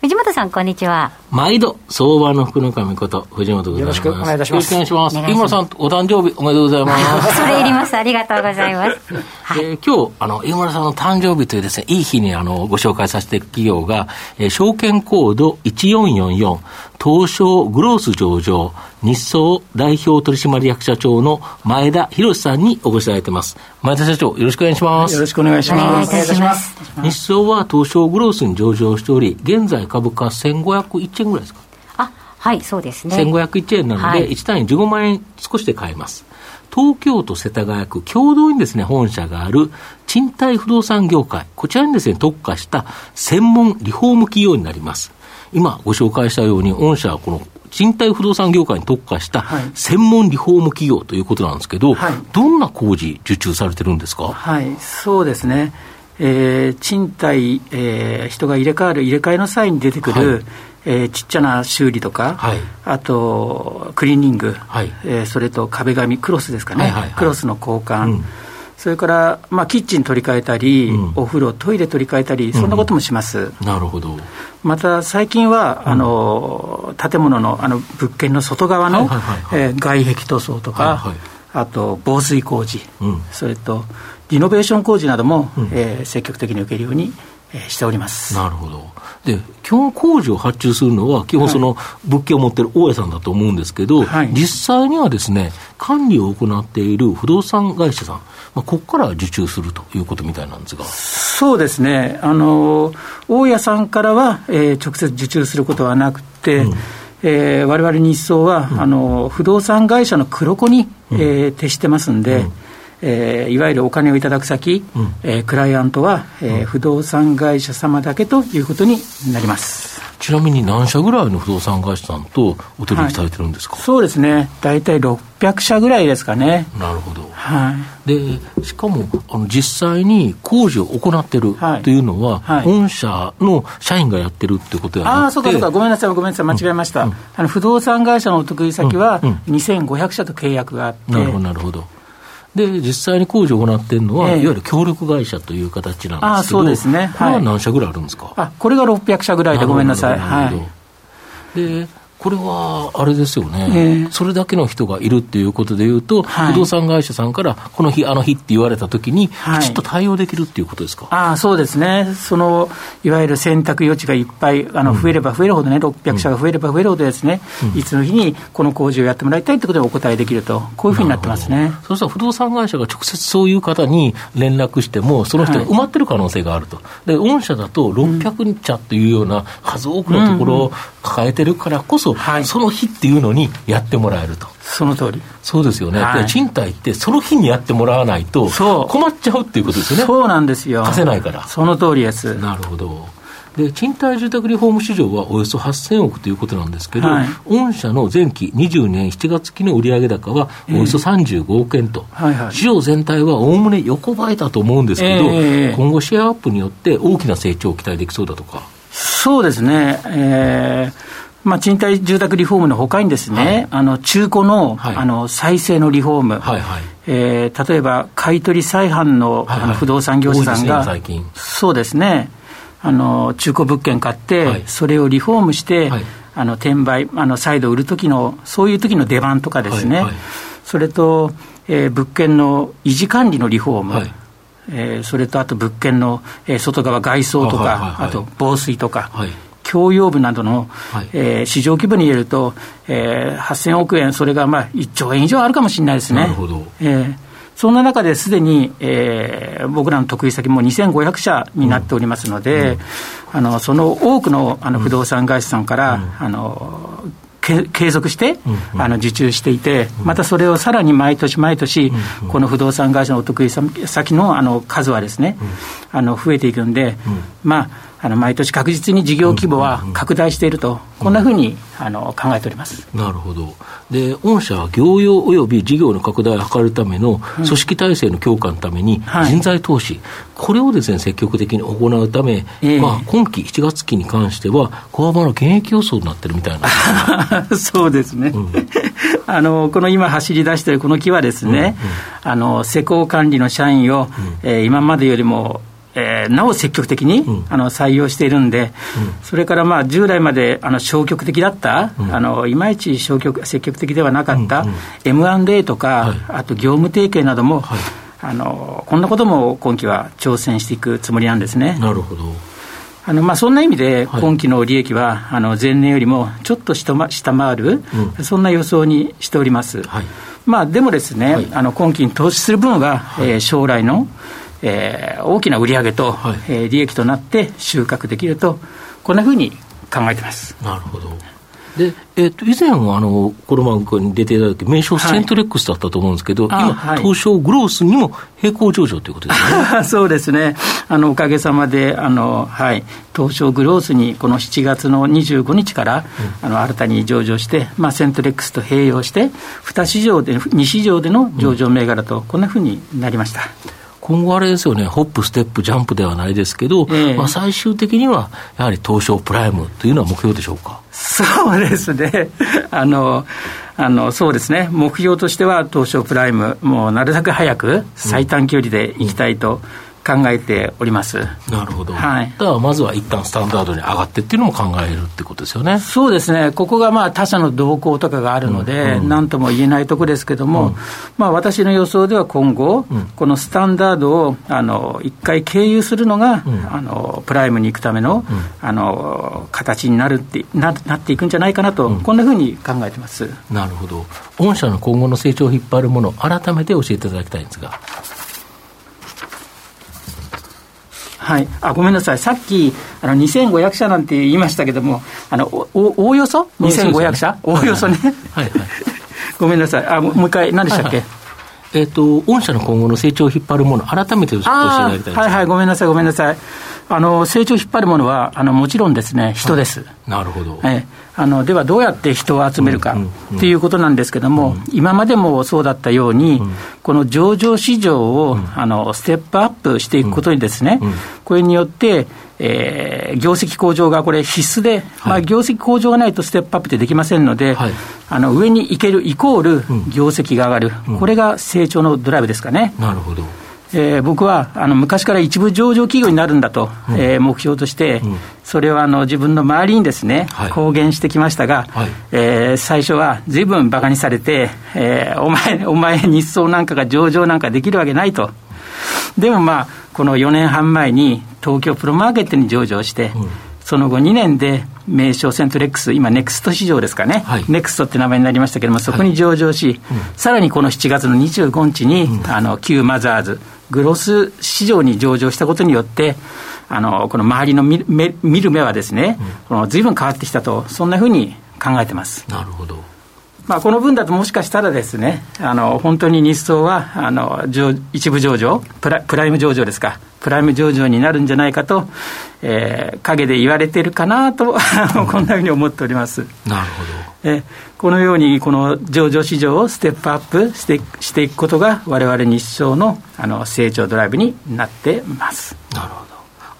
藤本さんこんにちは。毎度相場の福の神こと藤本でございます。よろしくお願いいたします。よろしくお願いします。井村さんお誕生日おめでとうございます。それいります。ありがとうございます、はい、えー、今日あの井村さんの誕生日というですねいい日にあのご紹介させて企業が、えー、証券コード1444東証グロース上場日総代表取締役社長の前田博さんにお越しいただいてます。前田社長、よろしくお願いします。よろしくお願いします。お願いいたします。日総は東証グロースに上場しており、現在株価1501円ぐらいですか？あ、はい、そうですね。1501円なので、はい、1単位15万円少しで買えます。東京都世田谷区共同にですね、本社がある賃貸不動産業界、こちらにですね、特化した専門リフォーム企業になります。今ご紹介したように、御社はこの賃貸不動産業界に特化した専門リフォーム企業ということなんですけど、はい、どんな工事、受注されてるんですか、はい、そうですね、えー、賃貸、えー、人が入れ替わる、入れ替えの際に出てくる、はい、えー、ちっちゃな修理とか、はい、あとクリーニング、はい、えー、それと壁紙、クロスですかね、はいはいはい、クロスの交換。うんそれから、まあ、キッチン取り替えたり、うん、お風呂、トイレ取り替えたり、そんなこともします。うん、なるほど。また、最近は、あの、建物の、あの、物件の外側の、え外壁塗装とか、はいはい、あと、防水工事、うん、それと、リノベーション工事なども、うん、えー、積極的に受けるように、えー、しております。なるほど。で、基本工事を発注するのは、基本その物件を持ってる大家さんだと思うんですけど、はい、実際にはですね、管理を行っている不動産会社さん、まあ、ここから受注するということみたいなんですが。そうですね。あの、大家さんからは、えー、直接受注することはなくて、うんえー、我々日総は、うん、あの不動産会社の黒子に、えー、徹してますんで、うんえー、いわゆるお金をいただく先、うん、えー、クライアントは、えー、不動産会社様だけということになります。ちなみに何社ぐらいの不動産会社さんとお取引されてるんですか、はい、そうですね、大体600社ぐらいですかね。なるほど、はい、でしかもあの実際に工事を行ってるというのは、はい、御社の社員がやってるってことやなあそうかそうか、ごめんなさい、ごめんなさい、間違えました、うん。うん、あの不動産会社のお得意先は、2500社と契約があって。なるほどなるほどで、実際に工事を行っているのは、えー、いわゆる協力会社という形なんですけど、あそうですね、これは何社ぐらいあるんですか、あこれが600社ぐらいで、ごめんなさい。はい、でこれはあれですよね、えー、それだけの人がいるっていうことでいうと、はい、不動産会社さんから、この日、あの日って言われたときに、きちっと対応できるっていうことですか、はい、あそうですね、そのいわゆる選択余地がいっぱいあの増えれば増えるほどね、600社が増えれば増えるほどですね、うん、いつの日にこの工事をやってもらいたいということでお答えできると、こういうふうになってますね。そうしたら不動産会社が直接そういう方に連絡しても、その人が埋まってる可能性があると、で御社だと600社というような数多くのところを抱えてるからこそ、うんうん、その日っていうのにやってもらえると。その通り。そうですよね。はい、賃貸ってその日にやってもらわないと困っちゃうっていうことですよね。そうなんですよ。貸せないから。その通りです。なるほど。で賃貸住宅リフォーム市場はおよそ8000億ということなんですけど、はい、御社の前期20年7月期の売上高はおよそ35億円と、えーはいはい、市場全体はおおむね横ばいだと思うんですけど、えー、今後シェアアップによって大きな成長を期待できそうだとか。そうですね、えーまあ、賃貸住宅リフォームのほかにですね、はい、あの中古のはい、あの再生のリフォーム、はいはい、えー、例えば買い取り再販の,、あの不動産業者さんが、ね、そうですね。あの中古物件買って、はい、それをリフォームして、あの転売あの再度売る時のそういう時の出番とかですね、それと、えー、物件の維持管理のリフォーム、えー、それとあと物件の、えー、外側外装とか、あと防水とか。共用部などの、はい、えー、市場規模に入れると、えー、8000億円、それがまあ1兆円以上あるかもしれないですね。なるほど。えーそんな中ですでに、えー、僕らの得意先も2500社になっておりますので、うん。うん、あのその多くのあの不動産会社さんから、うん、あの継続して、あの受注していて、またそれをさらに毎年毎年、この不動産会社のお得意先のあの数はですね、あの増えていくんで、まああの毎年確実に事業規模は拡大していると、こんなふうにあの考えております。なるほど、で御社は業用および事業の拡大を図るための組織体制の強化のために、人材投資、はい、これをです、ね、積極的に行うため、えー、まあ、今期1月期に関しては、小幅の現役予想になってるみたいな そうですね、うん、あのこの今走り出しているこの期はですね、うんうん、あの施工管理の社員を、うん、えー、今までよりもえー、なお積極的に、うん、あの採用しているんで、うん、それからまあ従来まであの消極的だった、うん、あのいまいち消極積極的ではなかった、うんうん、M&A とか、はい、あと業務提携なども、はい、あの、こんなことも今期は挑戦していくつもりなんですね。なるほど。あのまあ、そんな意味で、今期の利益は、はい、あの前年よりもちょっと下回る、そんな予想にしております。はい。まあ、でもですね、あの今期に投資する分は、はい、えー、将来のえー、大きな売上と、はい、えー、利益となって収穫できると、こんなふうに考えてます。なるほど。で、えー、と以前はあのコロマン君に出ていただき、名称セントレックスだったと思うんですけど、はい、今、はい、東証グロースにも並行上場ということですね。そうですね、あのおかげさまであの、はい、東証グロースにこの7月の25日から、うん、あの新たに上場して、まあ、セントレックスと併用して、2市場で、2市場での上場銘柄と、こんなふうになりました。今後あれですよね、ホップ、ステップ、ジャンプではないですけど、えー、まあ、最終的にはやはり東証プライムというのは目標でしょうか？そうですね。あの、あの、そうですね。目標としては東証プライム、もうなるだけ早く最短距離でいきたいと。うんうん考えております。なるほど、はい、だからまずは一旦スタンダードに上がってっていうのも考えるってことですよね。そうですね、ここがまあ他社の動向とかがあるので、うんうん、なんとも言えないところですけども、うん、まあ、私の予想では今後、うん、このスタンダードをあの一回経由するのが、うん、あのプライムに行くための,、あの形になるってななっていくんじゃないかなと、こんなふうに考えてます。なるほど、御社の今後の成長を引っ張るもの、改めて教えていただきたいんですが。はい、あごめんなさい、さっきあの2500社なんて言いましたけども、あのおおおよそ？2500社、おおよそね、はいはい、ごめんなさい、あもう一回、何でしたっけ、はいはいえっ、ー、と、御社の今後の成長を引っ張るもの、改めて教えていただきたいはいはい、ごめんなさい、ごめんなさい。あの成長を引っ張るものは、あのもちろんですね、人です。なるほど。えあのでは、どうやって人を集めるかということなんですけれども、今までもそうだったように、この上場市場を、あのステップアップしていくことにですね、これによって、えー、業績向上がこれ必須で、まあ、業績向上がないとステップアップってできませんので、はい、あの上に行けるイコール業績が上がる、うん、これが成長のドライブですかね。なるほど。えー、僕はあの昔から一部上場企業になるんだと、うん、えー、目標として、うん、それはあの自分の周りにですね、はい、公言してきましたが、はい、えー、最初はずいぶんバカにされて、えー、お前、お前、日総なんかが上場なんかできるわけないと。でもまあ、この4年半前に東京プロマーケットに上場して、うん、その後2年で名称セントレックス、今、ネクスト市場ですかね、はい、ネクストって名前になりましたけれども、そこに上場し、はいうん、さらにこの7月の25日に、うん、あの旧マザーズ、グロース市場に上場したことによって、あのこの周りの見見る目はですね、ずいぶん変わってきたと、そんなふうに考えてます。なるほどまあ、この分だともしかしたらですね、あの本当にニッソウはあの一部上場プラ、プライム上場ですか、プライム上場になるんじゃないかと、えー、陰で言われてるかなと、こんなふうに思っております。なるほど。えこのように、この上場市場をステップアップしてしていくことが、われわれ日商のあの成長ドライブになってます。なるほど。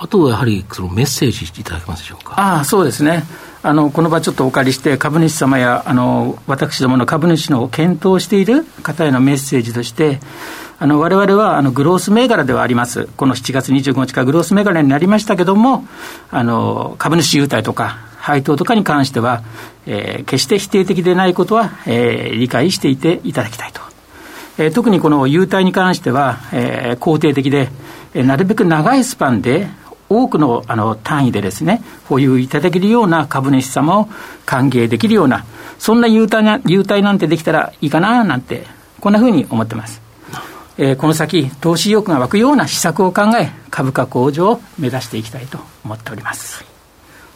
あとはやはりそのメッセージいただけますでしょうか？ああ、そうですね。あのこの場ちょっとお借りして、株主様やあの私どもの株主の検討している方へのメッセージとして、われわれはあのグロース銘柄ではあります、この7月25日からグロース銘柄になりましたけども、あの株主優待とか、配当とかに関しては、えー、決して否定的でないことは、えー、理解していていただきたいと。えー、特にこの優待に関しては、え、肯定的で、え、なるべく長いスパンで多くのあの単位でですね、保有いただけるような株主様を歓迎できるような、そんな優待な優待なんてできたらいいかななんて、こんなふうに思ってます。えー、この先、投資意欲が湧くような施策を考え、株価向上を目指していきたいと思っております。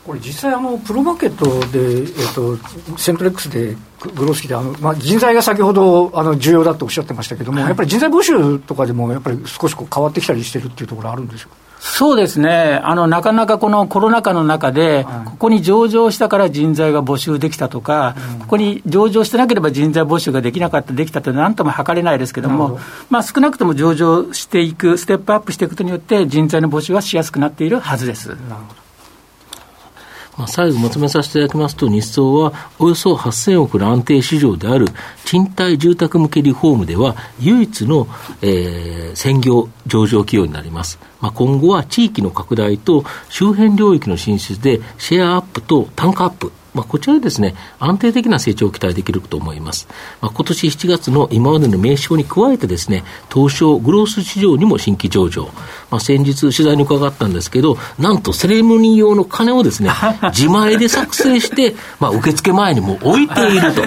これ実際あの、プロマーケットで、えーと、セントレックスでグロースキであの、まあ、人材が先ほどあの重要だとおっしゃってましたけども、はい、やっぱり人材募集とかでもやっぱり少しこう変わってきたりしてるっていうところあるんでしょうか？そうですね。あの、なかなかこのコロナ禍の中で、ここに上場したから人材が募集できたとか、ここに上場してなければ人材募集ができなかった、できたというのは、なんとも測れないですけれど。も、まあ、少なくとも上場していく、ステップアップしていくことによって、人材の募集はしやすくなっているはずです。なるほどまあ、最後まとめさせていただきますと、日総はおよそ8000億の安定市場である賃貸住宅向けリフォームでは、唯一の、えー、専業上場企業になります。まあ、今後は地域の拡大と周辺領域の進出でシェアアップと単価アップまあ、こちらでですね、安定的な成長を期待できると思います。まあ、今年7月の今までの名称に加えてですね、東証グロース市場にも新規上場。まあ、先日取材に伺ったんですけど、なんとセレモニー用の金をですね、自前で作成して、まあ、受付前にも置いていると。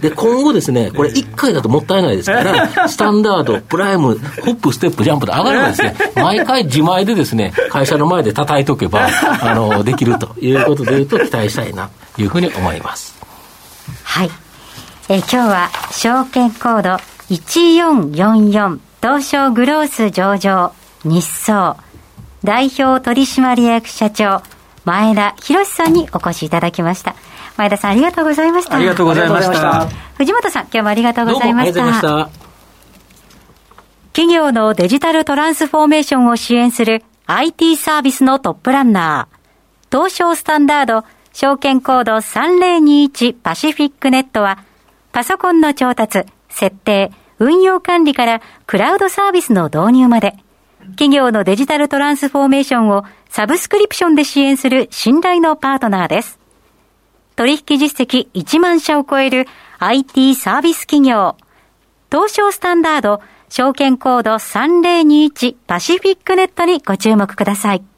で、今後ですね、これ1回だともったいないですから、スタンダード、プライム、ホップ、ステップ、ジャンプと上がればですね、毎回自前でですね、会社の前で叩いとけば、あの、できるということで言うと期待したいな。いうふうに思います。はい。え今日は証券コード1444東証グロース上場日総代表取締役社長前田博さんにお越しいただきました。前田さんありがとうございました。ありがとうございました。藤本さん今日もありがとうございました。した企業のデジタルトランスフォーメーションを支援する IT サービスのトップランナー東証スタンダード証券コード3021パシフィックネットは、パソコンの調達、設定、運用管理からクラウドサービスの導入まで、企業のデジタルトランスフォーメーションをサブスクリプションで支援する信頼のパートナーです。取引実績1万社を超える IT サービス企業、東証スタンダード、証券コード3021パシフィックネットにご注目ください。